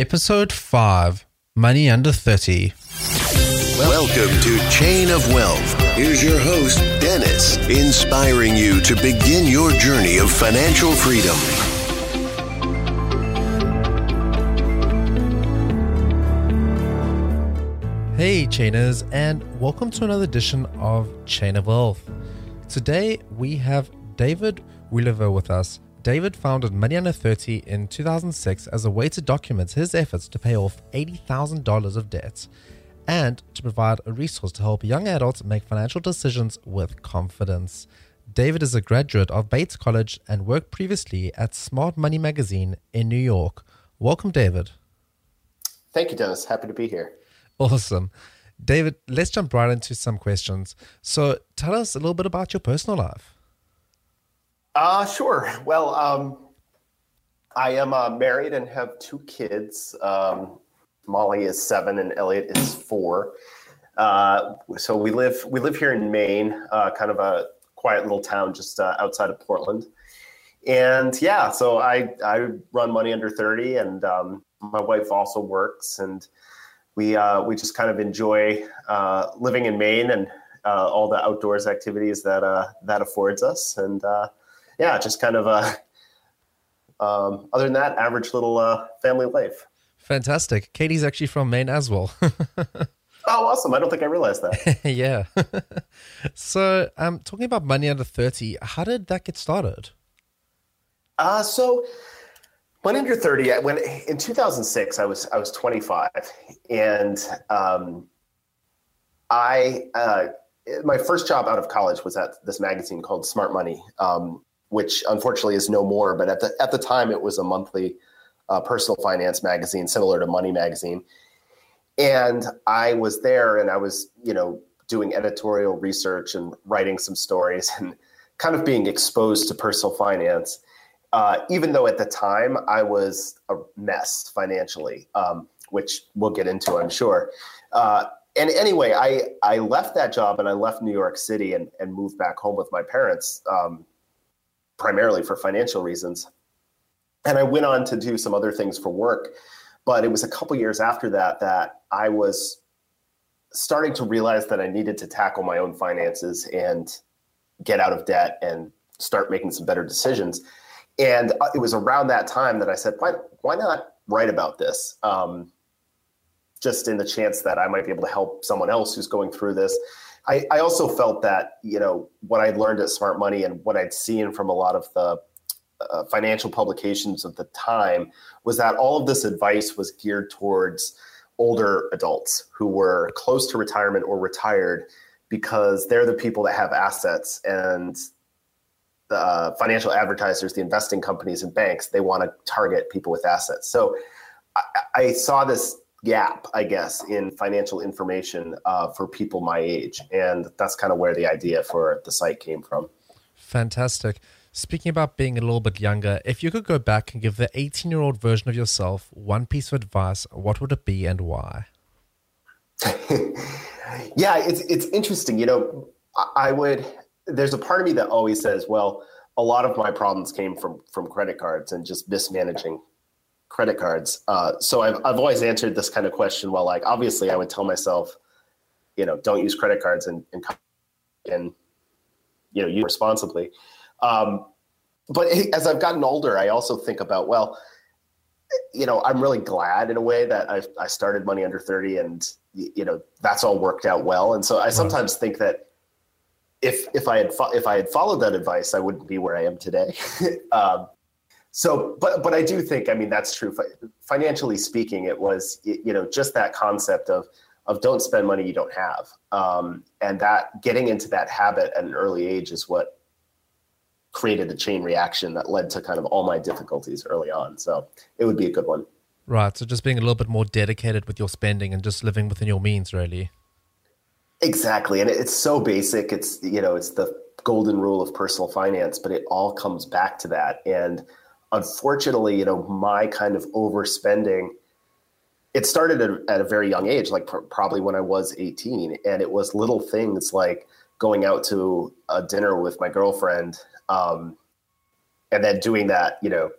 Episode 5 Money Under 30. Welcome to Chain of Wealth. Here's your host, Dennis, inspiring you to begin your journey of financial freedom. Hey, Chainers, and welcome to another edition of Chain of Wealth. Today we have David Weliver with us. David founded Money Under 30 in 2006 as a way to document his efforts to pay off $80,000 of debt and to provide a resource to help young adults make financial decisions with confidence. David is a graduate of Bates College and worked previously at Smart Money Magazine in New York. Welcome, David. Thank you, Dennis. Happy to be here. Awesome. David, let's jump right into some questions. So, tell us a little bit about your personal life. Uh, sure. Well, um, I am uh, married and have two kids. Um, Molly is seven and Elliot is four. Uh, so we live we live here in Maine, uh, kind of a quiet little town just uh, outside of Portland. And yeah, so I I run money under thirty, and um, my wife also works, and we uh, we just kind of enjoy uh, living in Maine and all the outdoors activities that that affords us, and yeah, just kind of uh, um, other than that, average little uh, family life. Fantastic. Katie's actually from Maine as well. oh, awesome! I don't think I realized that. yeah. so, um, talking about money under thirty, how did that get started? Uh so when under 30 when in 2006 i was i was 25 and um, i uh, my first job out of college was at this magazine called smart money um, which unfortunately is no more. But at the at the time, it was a monthly uh, personal finance magazine, similar to Money Magazine. And I was there, and I was you know doing editorial research and writing some stories, and kind of being exposed to personal finance. Uh, even though at the time I was a mess financially, um, which we'll get into, I'm sure. Uh, and anyway, I, I left that job and I left New York City and, and moved back home with my parents um, primarily for financial reasons. And I went on to do some other things for work. But it was a couple years after that that I was starting to realize that I needed to tackle my own finances and get out of debt and start making some better decisions. And uh, it was around that time that I said, why, why not write about this? Um, just in the chance that I might be able to help someone else who's going through this. I, I also felt that you know what I'd learned at Smart Money and what I'd seen from a lot of the uh, financial publications of the time was that all of this advice was geared towards older adults who were close to retirement or retired because they're the people that have assets and the uh, financial advertisers, the investing companies and banks, they want to target people with assets. So I, I saw this gap, I guess, in financial information uh, for people my age. And that's kind of where the idea for the site came from. Fantastic. Speaking about being a little bit younger, if you could go back and give the 18 year old version of yourself one piece of advice, what would it be and why? yeah, it's, it's interesting. You know, I would, there's a part of me that always says, well, a lot of my problems came from from credit cards and just mismanaging credit cards. Uh, so I've I've always answered this kind of question. Well, like obviously, I would tell myself, you know, don't use credit cards and and, and you know, use responsibly. Um, but as I've gotten older, I also think about well, you know, I'm really glad in a way that I I started money under thirty, and you know that's all worked out well. And so I sometimes think that if if I had fo- if I had followed that advice, I wouldn't be where I am today. um, so, but but I do think, I mean, that's true. Financially speaking, it was you know just that concept of of don't spend money you don't have, um, and that getting into that habit at an early age is what created a chain reaction that led to kind of all my difficulties early on. So it would be a good one. Right. So just being a little bit more dedicated with your spending and just living within your means, really. Exactly, and it's so basic. It's you know it's the golden rule of personal finance, but it all comes back to that and unfortunately, you know, my kind of overspending, it started at, at a very young age, like pr- probably when I was 18. And it was little things like going out to a dinner with my girlfriend um, and then doing that, you know,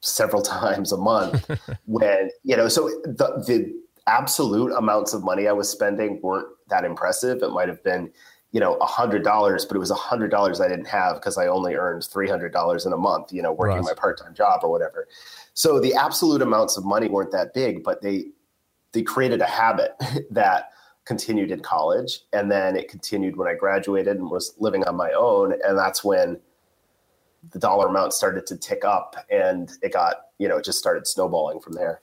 several times a month when you know so the the absolute amounts of money I was spending weren't that impressive. It might have been, you know, a hundred dollars, but it was a hundred dollars I didn't have because I only earned three hundred dollars in a month, you know, working right. my part-time job or whatever. So the absolute amounts of money weren't that big, but they they created a habit that continued in college and then it continued when I graduated and was living on my own. And that's when the dollar amount started to tick up and it got, you know, it just started snowballing from there.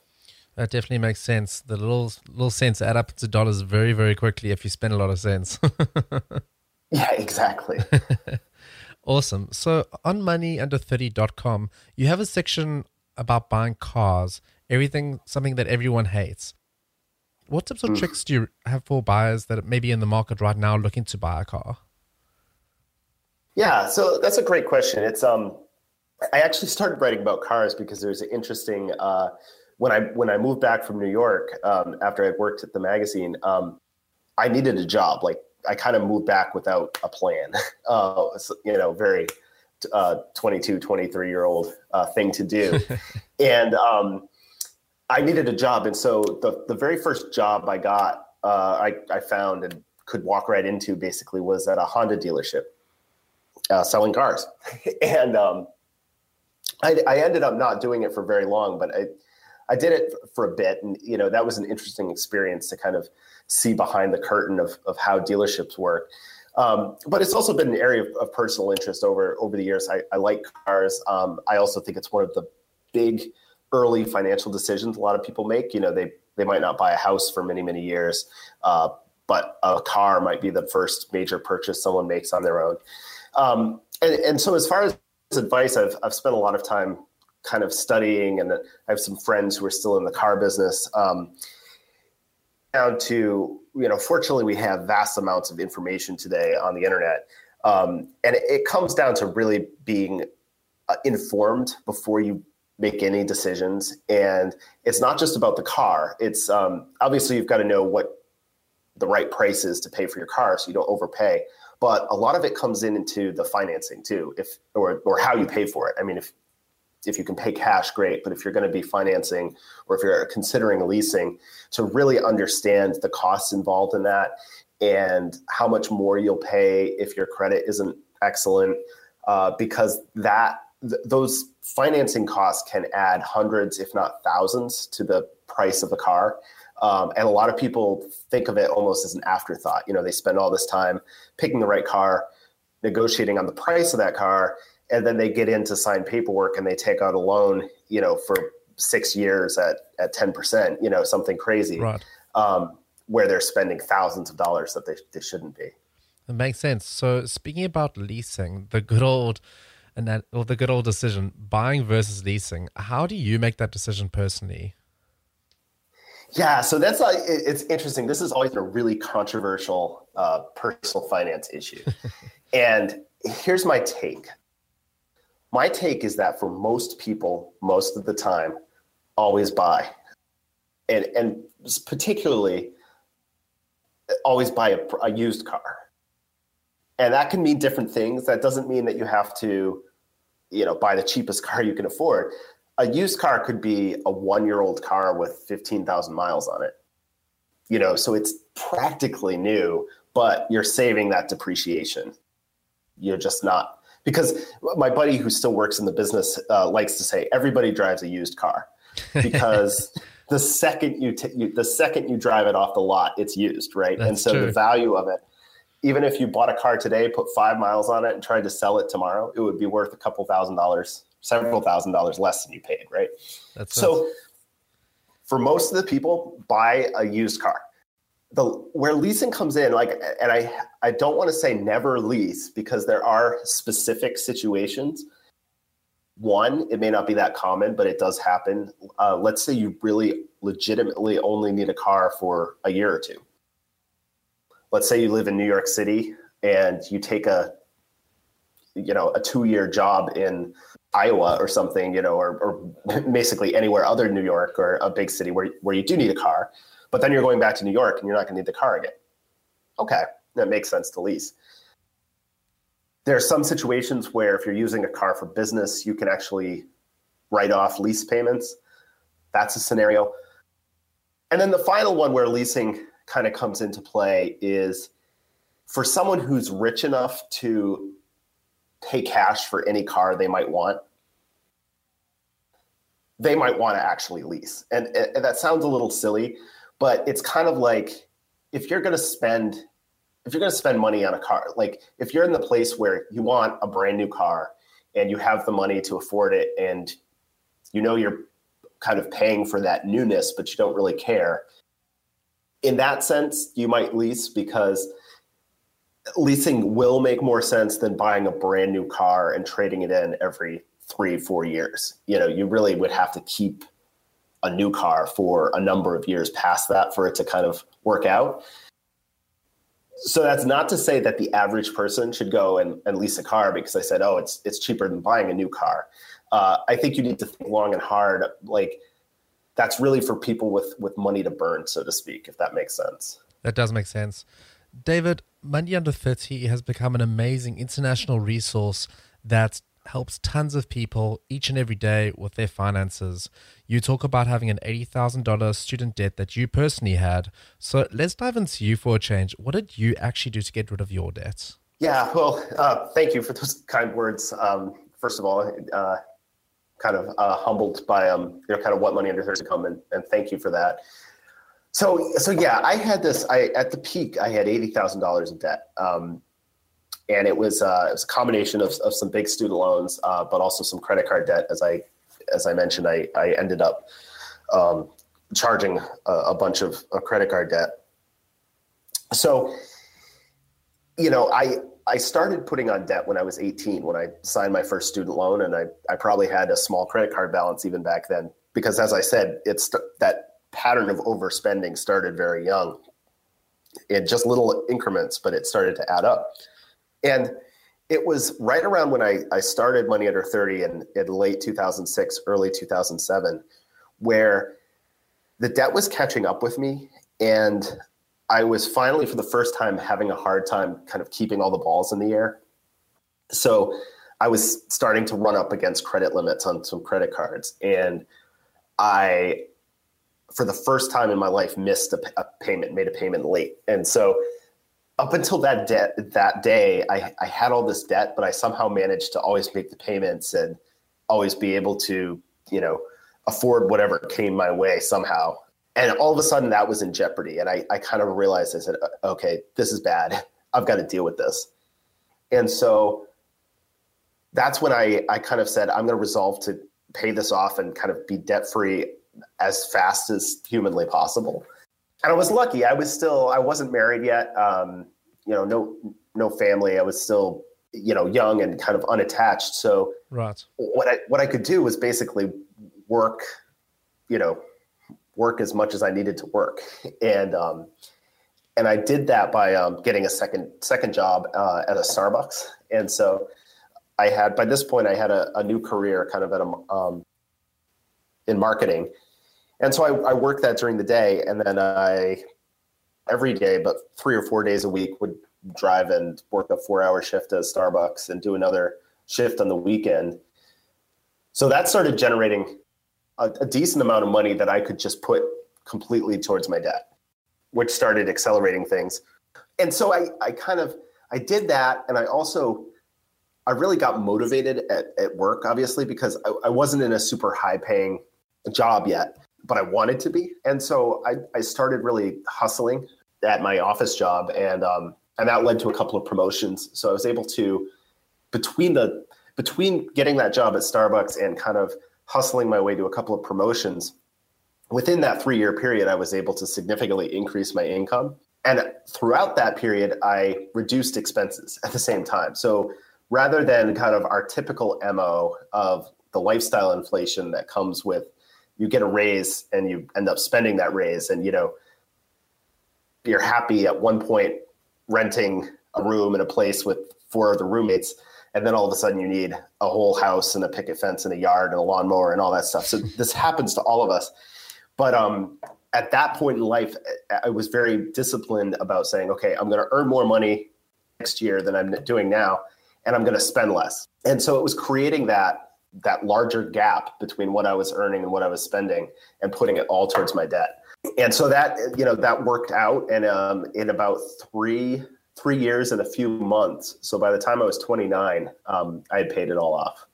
That definitely makes sense. The little little cents add up to dollars very, very quickly if you spend a lot of cents. yeah, exactly. awesome. So on moneyunder30.com, you have a section about buying cars, everything, something that everyone hates. What tips or mm. tricks do you have for buyers that may be in the market right now looking to buy a car? Yeah, so that's a great question. It's um, I actually started writing about cars because there's an interesting uh, when I when I moved back from New York um, after I worked at the magazine, um, I needed a job. Like I kind of moved back without a plan. Uh, you know, very uh, 22, 23 year old uh, thing to do, and um, I needed a job. And so the the very first job I got, uh, I I found and could walk right into basically was at a Honda dealership uh, selling cars, and um, I, I ended up not doing it for very long, but I I did it for a bit, and you know that was an interesting experience to kind of see behind the curtain of of how dealerships work. Um, but it's also been an area of, of, personal interest over over the years. I, I like cars. Um, I also think it's one of the big early financial decisions a lot of people make. You know, they they might not buy a house for many many years, uh, but a car might be the first major purchase someone makes on their own. Um, and, and so, as far as advice, I've I've spent a lot of time kind of studying, and I have some friends who are still in the car business. Um, down to you know, fortunately, we have vast amounts of information today on the internet, um, and it, comes down to really being uh, informed before you make any decisions. And it's not just about the car; it's um, obviously you've got to know what the right price is to pay for your car, so you don't overpay but a lot of it comes in into the financing too if or or how you pay for it i mean if if you can pay cash, great. But if you're going to be financing or if you're considering leasing, to really understand the costs involved in that and how much more you'll pay if your credit isn't excellent, uh, because that th- those financing costs can add hundreds, if not thousands, to the price of the car. Um, and a lot of people think of it almost as an afterthought. You know, they spend all this time picking the right car, negotiating on the price of that car, and then they get in to sign paperwork and they take out a loan, you know, for six years at at ten percent, you know, something crazy, right. um, where they're spending thousands of dollars that they they shouldn't be. It makes sense. So speaking about leasing, the good old and that or the good old decision, buying versus leasing. How do you make that decision personally? Yeah, so that's like it's interesting. This is always a really controversial uh, personal finance issue, and here's my take my take is that for most people, most of the time, always buy. And, and particularly, always buy a, a used car. And that can mean different things. That doesn't mean that you have to, you know, buy the cheapest car you can afford. A used car could be a one year old car with 15,000 miles on it. You know, so it's practically new, but you're saving that depreciation. You're just not because my buddy who still works in the business uh, likes to say everybody drives a used car because the second you, t- you, the second you drive it off the lot it's used right? That's and so true. the value of it even if you bought a car today put five miles on it and tried to sell it tomorrow it would be worth a couple thousand dollars several thousand dollars less than you paid right? That's so for most of the people buy a used car the where leasing comes in like and i i don't want to say never lease because there are specific situations. One it may not be that common but it does happen. Uh, let's say you really legitimately only need a car for a year or two. Let's say you live in new york city and you take a you know a two year job in iowa or something you know or, or basically anywhere other than new york or a big city where, where you do need a car but then you're going back to New York and you're not going to need the car again. Okay, that makes sense to lease. There are some situations where if you're using a car for business, you can actually write off lease payments. That's a scenario. And then the final one where leasing kind of comes into play is for someone who's rich enough to pay cash for any car they might want, they might want to actually lease. And, and that sounds a little silly, but it's kind of like if you're going to spend if you're going to spend money on a car, like if you're in the place where you want a brand new car and you have the money to afford it and you know you're kind of paying for that newness, but you don't really care. In that sense, you might lease because leasing will make more sense than buying a brand new car and trading it in every three, four years. You know, you really would have to keep a new car for a number of years past that for it to kind of work out. So that's not to say that the average person should go and, and lease a car because I said, oh, it's it's cheaper than buying a new car. Uh, I think you need to think long and hard. Like that's really for people with with money to burn, so to speak, if that makes sense. That does make sense. David, Money Under 30 has become an amazing international resource that helps tons of people each and every day with their finances. You talk about having an $80,000 student debt that you personally had. So let's dive into you for a change. What did you actually do to get rid of your debts? Yeah, well, uh, thank you for those kind words. Um, first of all, uh, kind of uh, humbled by um, you know kind of what money under 30 come and, and thank you for that. So so yeah, I had this. I at the peak, I had eighty thousand dollars in debt. Um, and it was uh, it was a combination of, of some big student loans, uh, but also some credit card debt. As I as I mentioned, I I ended up um, charging a, a, bunch of, credit card debt. So, you know, I I started putting on debt when I was 18 when I signed my first student loan, and I I probably had a small credit card balance even back then because, as I said, it's that pattern of overspending started very young in just little increments, but it started to add up. And it was right around when I, I started Money Under 30 in, in late 2006, early 2007, where the debt was catching up with me. And I was finally, for the first time, having a hard time kind of keeping all the balls in the air. So I was starting to run up against credit limits on some credit cards. And I, for the first time in my life, missed a, a payment, made a payment late. And so up until that debt that day, I, I had all this debt, but I somehow managed to always make the payments and always be able to, you know, afford whatever came my way somehow. And all of a sudden that was in jeopardy. And I, I kind of realized I said, okay, this is bad. I've got to deal with this. And so that's when I, I kind of said, I'm going to resolve to pay this off and kind of be debt free as fast as humanly possible and I was lucky. I was still I wasn't married yet. Um, you know, no no family. I was still you know young and kind of unattached. So right. what I what I could do was basically work, you know, work as much as I needed to work, and um, and I did that by um, getting a second second job uh, at a Starbucks. And so I had by this point I had a, a new career kind of at a um, in marketing and so I, I worked that during the day, and then I every day, but three or four days a week, would drive and work a four-hour shift at Starbucks and do another shift on the weekend. So that started generating a, a decent amount of money that I could just put completely towards my debt, which started accelerating things. And so I, I kind of I did that, and I also I really got motivated at, at work, obviously, because I, I wasn't in a super high paying job yet but I wanted to be. And so I, I started really hustling at my office job and um, and that led to a couple of promotions. So I was able to between the between getting that job at Starbucks and kind of hustling my way to a couple of promotions, within that three year period, I was able to significantly increase my income. And throughout that period, I reduced expenses at the same time. So rather than kind of our typical MO of the lifestyle inflation that comes with you get a raise and you end up spending that raise and you know you're happy at one point renting a room in a place with four other roommates and then all of a sudden you need a whole house and a picket fence and a yard and a lawnmower and all that stuff. So this happens to all of us. But um, at that point in life i was very disciplined about saying okay i'm going to earn more money next year than i'm doing now and i'm going to spend less. And so it was creating that that larger gap between what I was earning and what I was spending and putting it all towards my debt. And so that you know that worked out and um, in about three three years and a few months. So by the time I was 29, um, I had paid it all off.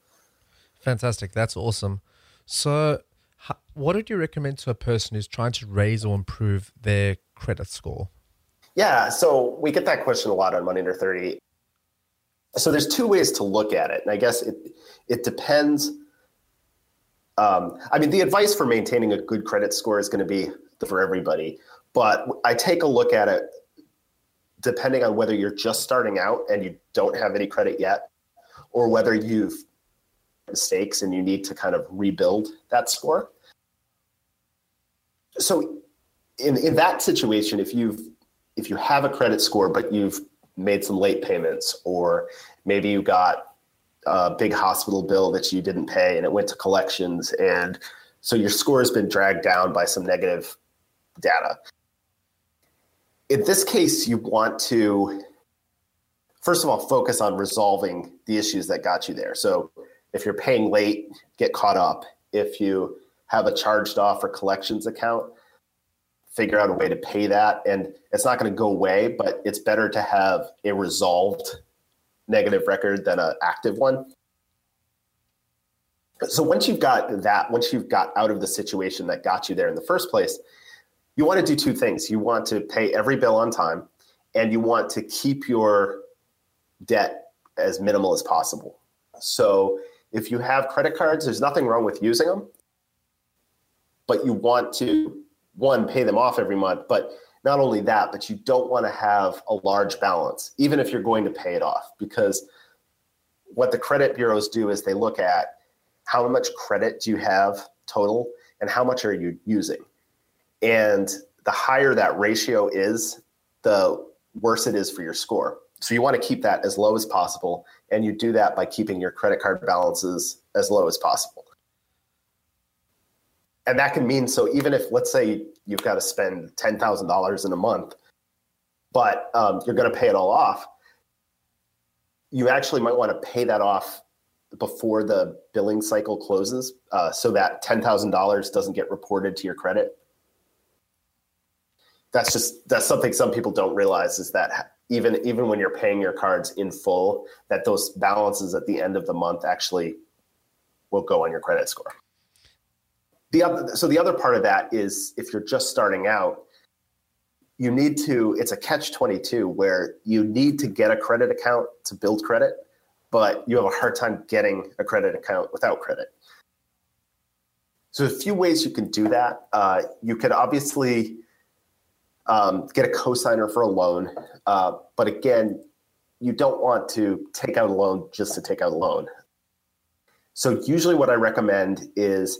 Fantastic. That's awesome. So what would you recommend to a person who's trying to raise or improve their credit score? Yeah, so we get that question a lot on Money Under 30. So there's two ways to look at it. And I guess it it depends. Um, I mean, the advice for maintaining a good credit score is going to be for everybody. But I take a look at it depending on whether you're just starting out and you don't have any credit yet, or whether you've mistakes and you need to kind of rebuild that score. So in, in that situation, if you've if you have a credit score but you've made some late payments or maybe you got a big hospital bill that you didn't pay and it went to collections and so your score has been dragged down by some negative data. In this case, you want to first of all focus on resolving the issues that got you there. So if you're paying late, get caught up. If you have a charged off or collections account, figure out a way to pay that. And it's not going to go away, but it's better to have a resolved negative record than an active one. So once you've got that, once you've got out of the situation that got you there in the first place, you want to do two things. You want to pay every bill on time, and you want to keep your debt as minimal as possible. So if you have credit cards, there's nothing wrong with using them, but you want to, one, pay them off every month. But not only that, but you don't want to have a large balance, even if you're going to pay it off, because what the credit bureaus do is they look at how much credit do you have total and how much are you using. And the higher that ratio is, the worse it is for your score. So you want to keep that as low as possible. And you do that by keeping your credit card balances as low as possible. And that can mean so even if, let's say, you've got to spend $10,000 in a month, but um, you're going to pay it all off, you actually might want to pay that off before the billing cycle closes uh, so that $10,000 doesn't get reported to your credit. That's just that's something some people don't realize is that even even when you're paying your cards in full, that those balances at the end of the month actually will go on your credit score. The other, so the other part of that is if you're just starting out, you need to. It's a catch twenty two where you need to get a credit account to build credit, but you have a hard time getting a credit account without credit. So a few ways you can do that. Uh, you could obviously um, get a cosigner for a loan. Uh, but again, you don't want to take out a loan just to take out a loan. So usually what I recommend is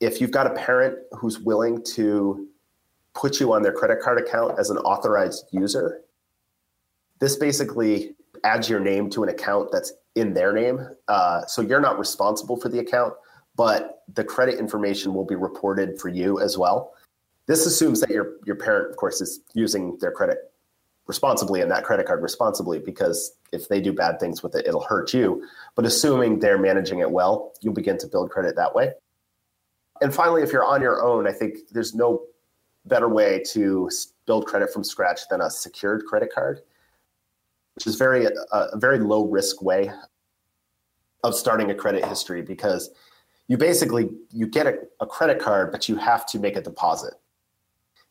if you've got a parent who's willing to put you on their credit card account as an authorized user, this basically adds your name to an account that's in their name. Uh, so you're not responsible for the account, but the credit information will be reported for you as well. This assumes that your your parent, of course, is using their credit responsibly and that credit card responsibly because if they do bad things with it, it'll hurt you. But assuming they're managing it well, you'll begin to build credit that way. And finally, if you're on your own, I think there's no better way to build credit from scratch than a secured credit card, which is very a, a very low risk way of starting a credit history because you basically you get a, a credit card, but you have to make a deposit.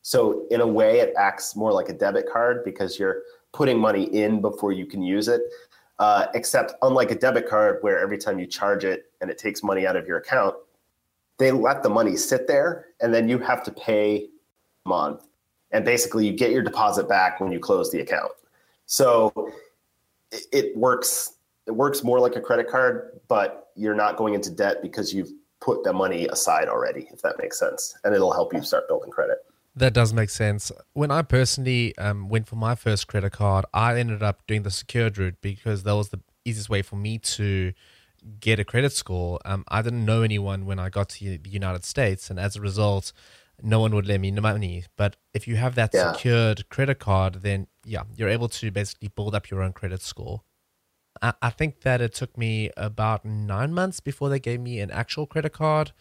So in a way, it acts more like a debit card because you're putting money in before you can use it. Uh, except unlike a debit card, where every time you charge it and it takes money out of your account, they let the money sit there and then you have to pay a month. And basically, you get your deposit back when you close the account. So it, works. It works more like a credit card, but you're not going into debt because you've put the money aside already, if that makes sense. And it'll help you start building credit. That does make sense. When I personally um, went for my first credit card, I ended up doing the secured route because that was the easiest way for me to get a credit score. Um, I didn't know anyone when I got to the United States, and as a result, no one would lend me money. But if you have that yeah. secured credit card, then yeah, you're able to basically build up your own credit score. I, I think that it took me about nine months before they gave me an actual credit card.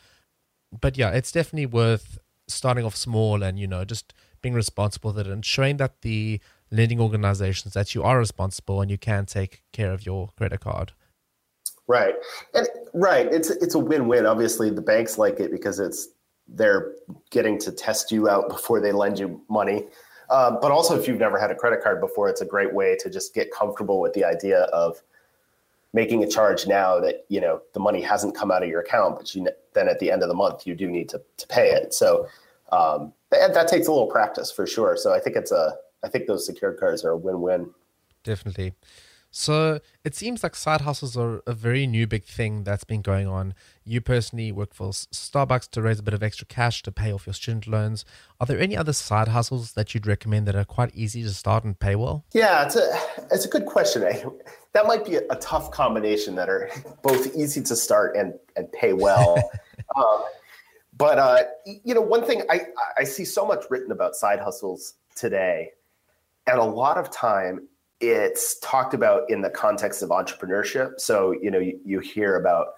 But yeah, it's definitely worth starting off small and, you know, just being responsible with it and showing that the lending organizations that you are responsible and you can take care of your credit card. Right. And right, it's it's a win-win. Obviously, the banks like it because it's they're getting to test you out before they lend you money. Um, but also, if you've never had a credit card before, it's a great way to just get comfortable with the idea of making a charge now that you know the money hasn't come out of your account, but you then at the end of the month you do need to to pay it. So um, that, that takes a little practice for sure. So I think it's a I think those secured cards are a win-win. Definitely. So it seems like side hustles are a very new big thing that's been going on. You personally work for Starbucks to raise a bit of extra cash to pay off your student loans. Are there any other side hustles that you'd recommend that are quite easy to start and pay well? Yeah, it's a it's a good question. That might be a, tough combination that are both easy to start and and pay well. um, but uh, you know, one thing I I see so much written about side hustles today, and a lot of time it's talked about in the context of entrepreneurship. So, you know, you, you hear about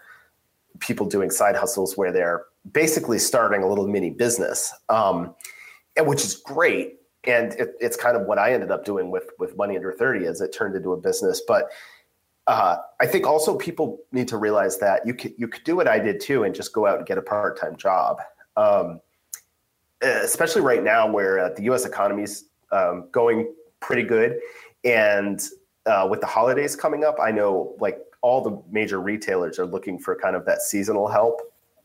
people doing side hustles where they're basically starting a little mini business, um, and which is great. And it, it's kind of what I ended up doing with with Money Under Thirty, as it turned into a business. But uh, I think also people need to realize that you could you could do what I did too, and just go out and get a part time job. Um, especially right now, where uh, the U.S. economy is um, going pretty good, and uh, with the holidays coming up, I know like all the major retailers are looking for kind of that seasonal help.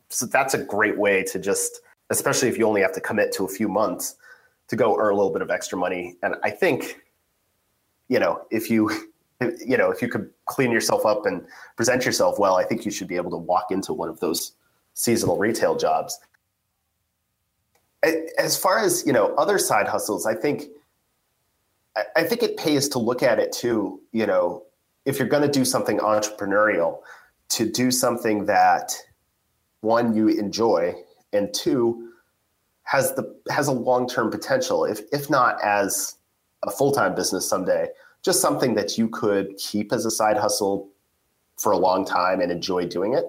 So that's a great way to just, especially if you only have to commit to a few months, to go earn a little bit of extra money. And I think, you know, if you, you know, if you could clean yourself up and present yourself well, I think you should be able to walk into one of those seasonal retail jobs. As far as you know, other side hustles, I think I think it pays to look at it too. You know, if you're going to do something entrepreneurial, to do something that one you enjoy and two has the has a long term potential. If if not as a full time business someday, just something that you could keep as a side hustle for a long time and enjoy doing it.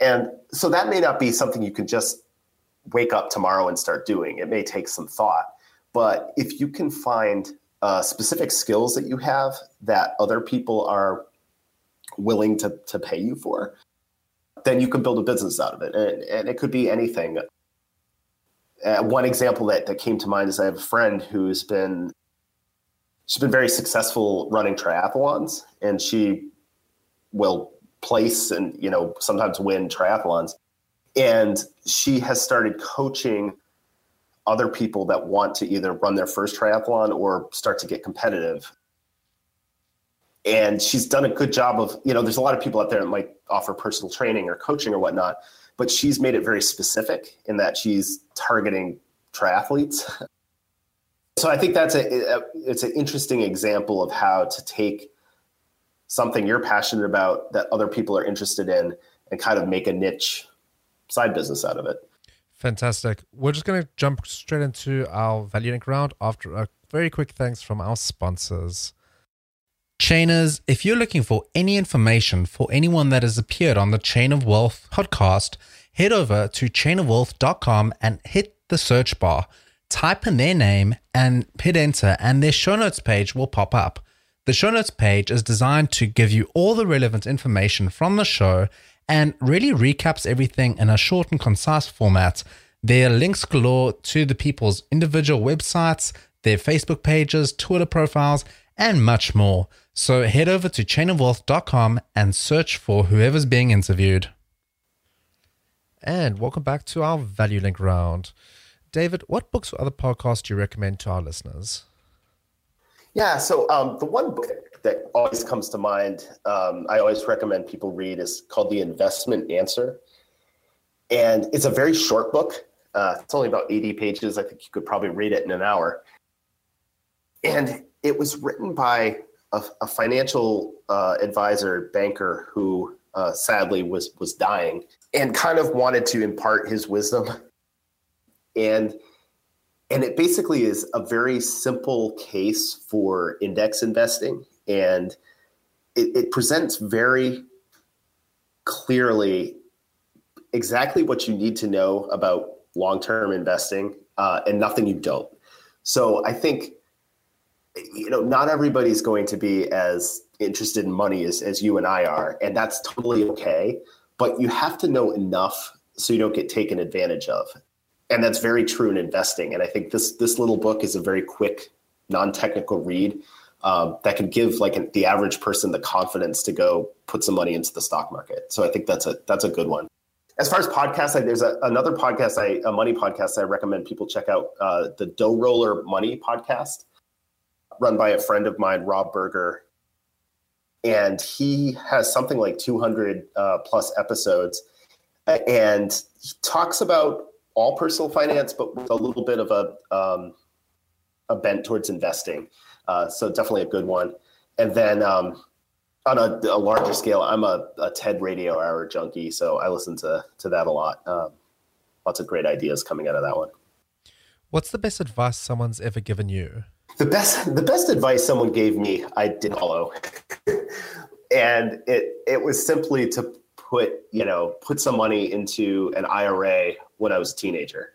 And so that may not be something you can just wake up tomorrow and start doing. It may take some thought. But if you can find uh, specific skills that you have that other people are willing to, to pay you for, then you can build a business out of it. And, and it could be anything. Uh, one example that, that came to mind is I have a friend who's been she's been very successful running triathlons and she will place and you know sometimes win triathlons and she has started coaching other people that want to either run their first triathlon or start to get competitive. And she's done a good job of, you know, there's a lot of people out there that might offer personal training or coaching or whatnot, but she's made it very specific in that she's targeting triathletes. So I think that's a, a it's an interesting example of how to take something you're passionate about that other people are interested in and kind of make a niche side business out of it. Fantastic. We're just going to jump straight into our value link round after a very quick thanks from our sponsors. Chainers, if you're looking for any information for anyone that has appeared on the Chain of Wealth podcast, head over to chainofwealth.com and hit the search bar. Type in their name and hit enter, and their show notes page will pop up. The show notes page is designed to give you all the relevant information from the show and really recaps everything in a short and concise format. There are links galore to the people's individual websites, their Facebook pages, Twitter profiles, and much more. So head over to chainofwealth.com and search for whoever's being interviewed. And welcome back to our Value Link round. David, what books or other podcasts do you recommend to our listeners? Yeah, so um, the one book that always comes to mind, um, I always recommend people read, is called The Investment Answer. And it's a very short book. Uh, it's only about 80 pages. I think you could probably read it in an hour. And it was written by a, a financial uh, advisor, banker, who uh, sadly was was dying, and kind of wanted to impart his wisdom. And and it basically is a very simple case for index investing and it, it presents very clearly exactly what you need to know about long-term investing uh, and nothing you don't. So I think you know not everybody's going to be as interested in money as, as you and I are, and that's totally okay. But you have to know enough so you don't get taken advantage of, and that's very true in investing. And I think this this little book is a very quick, non-technical read um, that can give like an, the average person the confidence to go put some money into the stock market. So I think that's a that's a good one as far as podcasts, I, there's a, another podcast, I, a money podcast I recommend people check out, uh, the Dough Roller Money podcast, run by a friend of mine, Rob Berger. And he has something like 200 uh, plus episodes. And he talks about all personal finance, but with a little bit of a, um, a bent towards investing. Uh, so definitely a good one. And then um, on a, a, larger scale, I'm a, a, TED radio hour junkie, so I listen to to that a lot. Um, lots of great ideas coming out of that one. What's the best advice someone's ever given you? The best the best advice someone gave me, I did follow, and it it was simply to put you know put some money into an IRA when I was a teenager.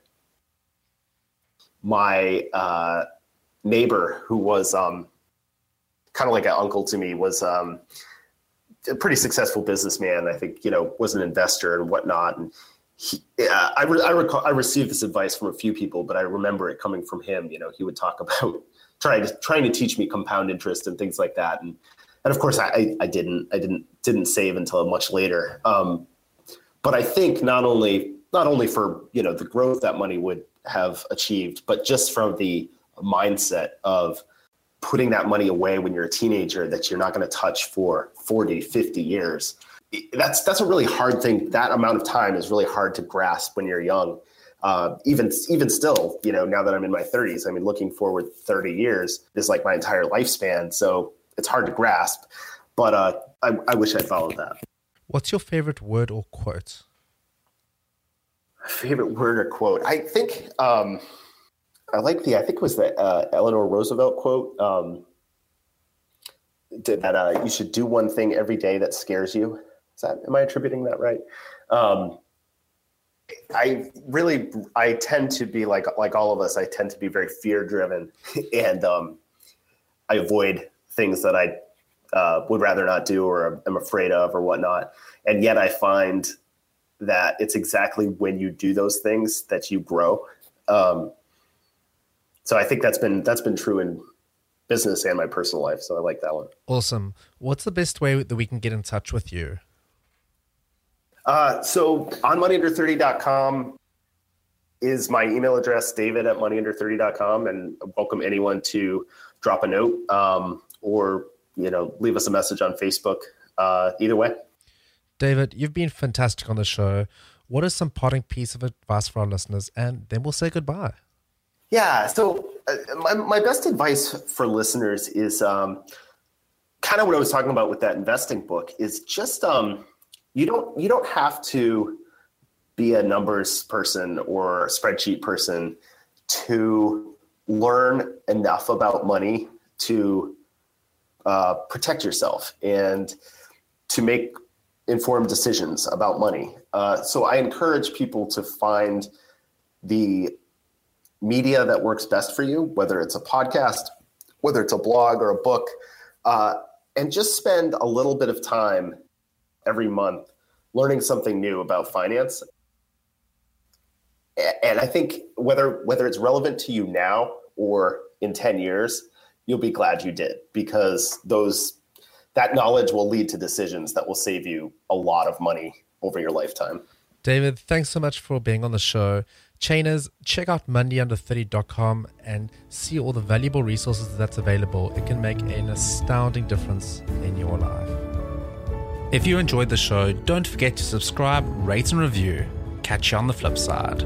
My uh, neighbor, who was um, kind of like an uncle to me, was um, a pretty successful businessman. I think you know was an investor and whatnot. And he, uh, I re- I, I received this advice from a few people, but I remember it coming from him. You know, he would talk about trying to trying to teach me compound interest and things like that. And and of course, I, I didn't I didn't didn't save until much later. Um, but I think not only not only for you know the growth that money would have achieved, but just from the mindset of putting that money away when you're a teenager that you're not going to touch for 40 50 years that's that's a really hard thing. That amount of time is really hard to grasp when you're young. Uh, even even still you know now that i'm in my 30s i mean looking forward 30 years is like my entire lifespan. So it's hard to grasp but uh, I, I wish i followed that what's your favorite word or quote favorite word or quote i think um, I like the I think it was the uh, Eleanor Roosevelt quote um, that uh, you should do one thing every day that scares you. Is that am I attributing that right? Um, I really I tend to be like like all of us. I tend to be very fear driven, and um, I avoid things that I uh, would rather not do or am afraid of or whatnot. And yet I find that it's exactly when you do those things that you grow. Um, so I think that's been that's been true in business and my personal life. So I like that one. Awesome. What's the best way that we can get in touch with you? Uh, so on moneyunder30.com is my email address, david at moneyunder30.com, and welcome anyone to drop a note um, or, you know, leave us a message on Facebook. Uh, either way. David, you've been fantastic on the show. What is some parting piece of advice for our listeners? And then we'll say goodbye. Yeah. So uh, my, my best advice for listeners is um, kind of what I was talking about with that investing book is just um, you don't you don't have to be a numbers person or a spreadsheet person to learn enough about money to uh, protect yourself and to make informed decisions about money. Uh, so I encourage people to find the media that works best for you, whether it's a podcast, whether it's a blog or a book, uh, and just spend a little bit of time every month learning something new about finance. And I think whether whether it's relevant to you now or in 10 years, you'll be glad you did because those that knowledge will lead to decisions that will save you a lot of money over your lifetime. David, thanks so much for being on the show. Chainers, check out moneyunder30.com and see all the valuable resources that's available. It can make an astounding difference in your life. If you enjoyed the show, don't forget to subscribe, rate, and review. Catch you on the flip side.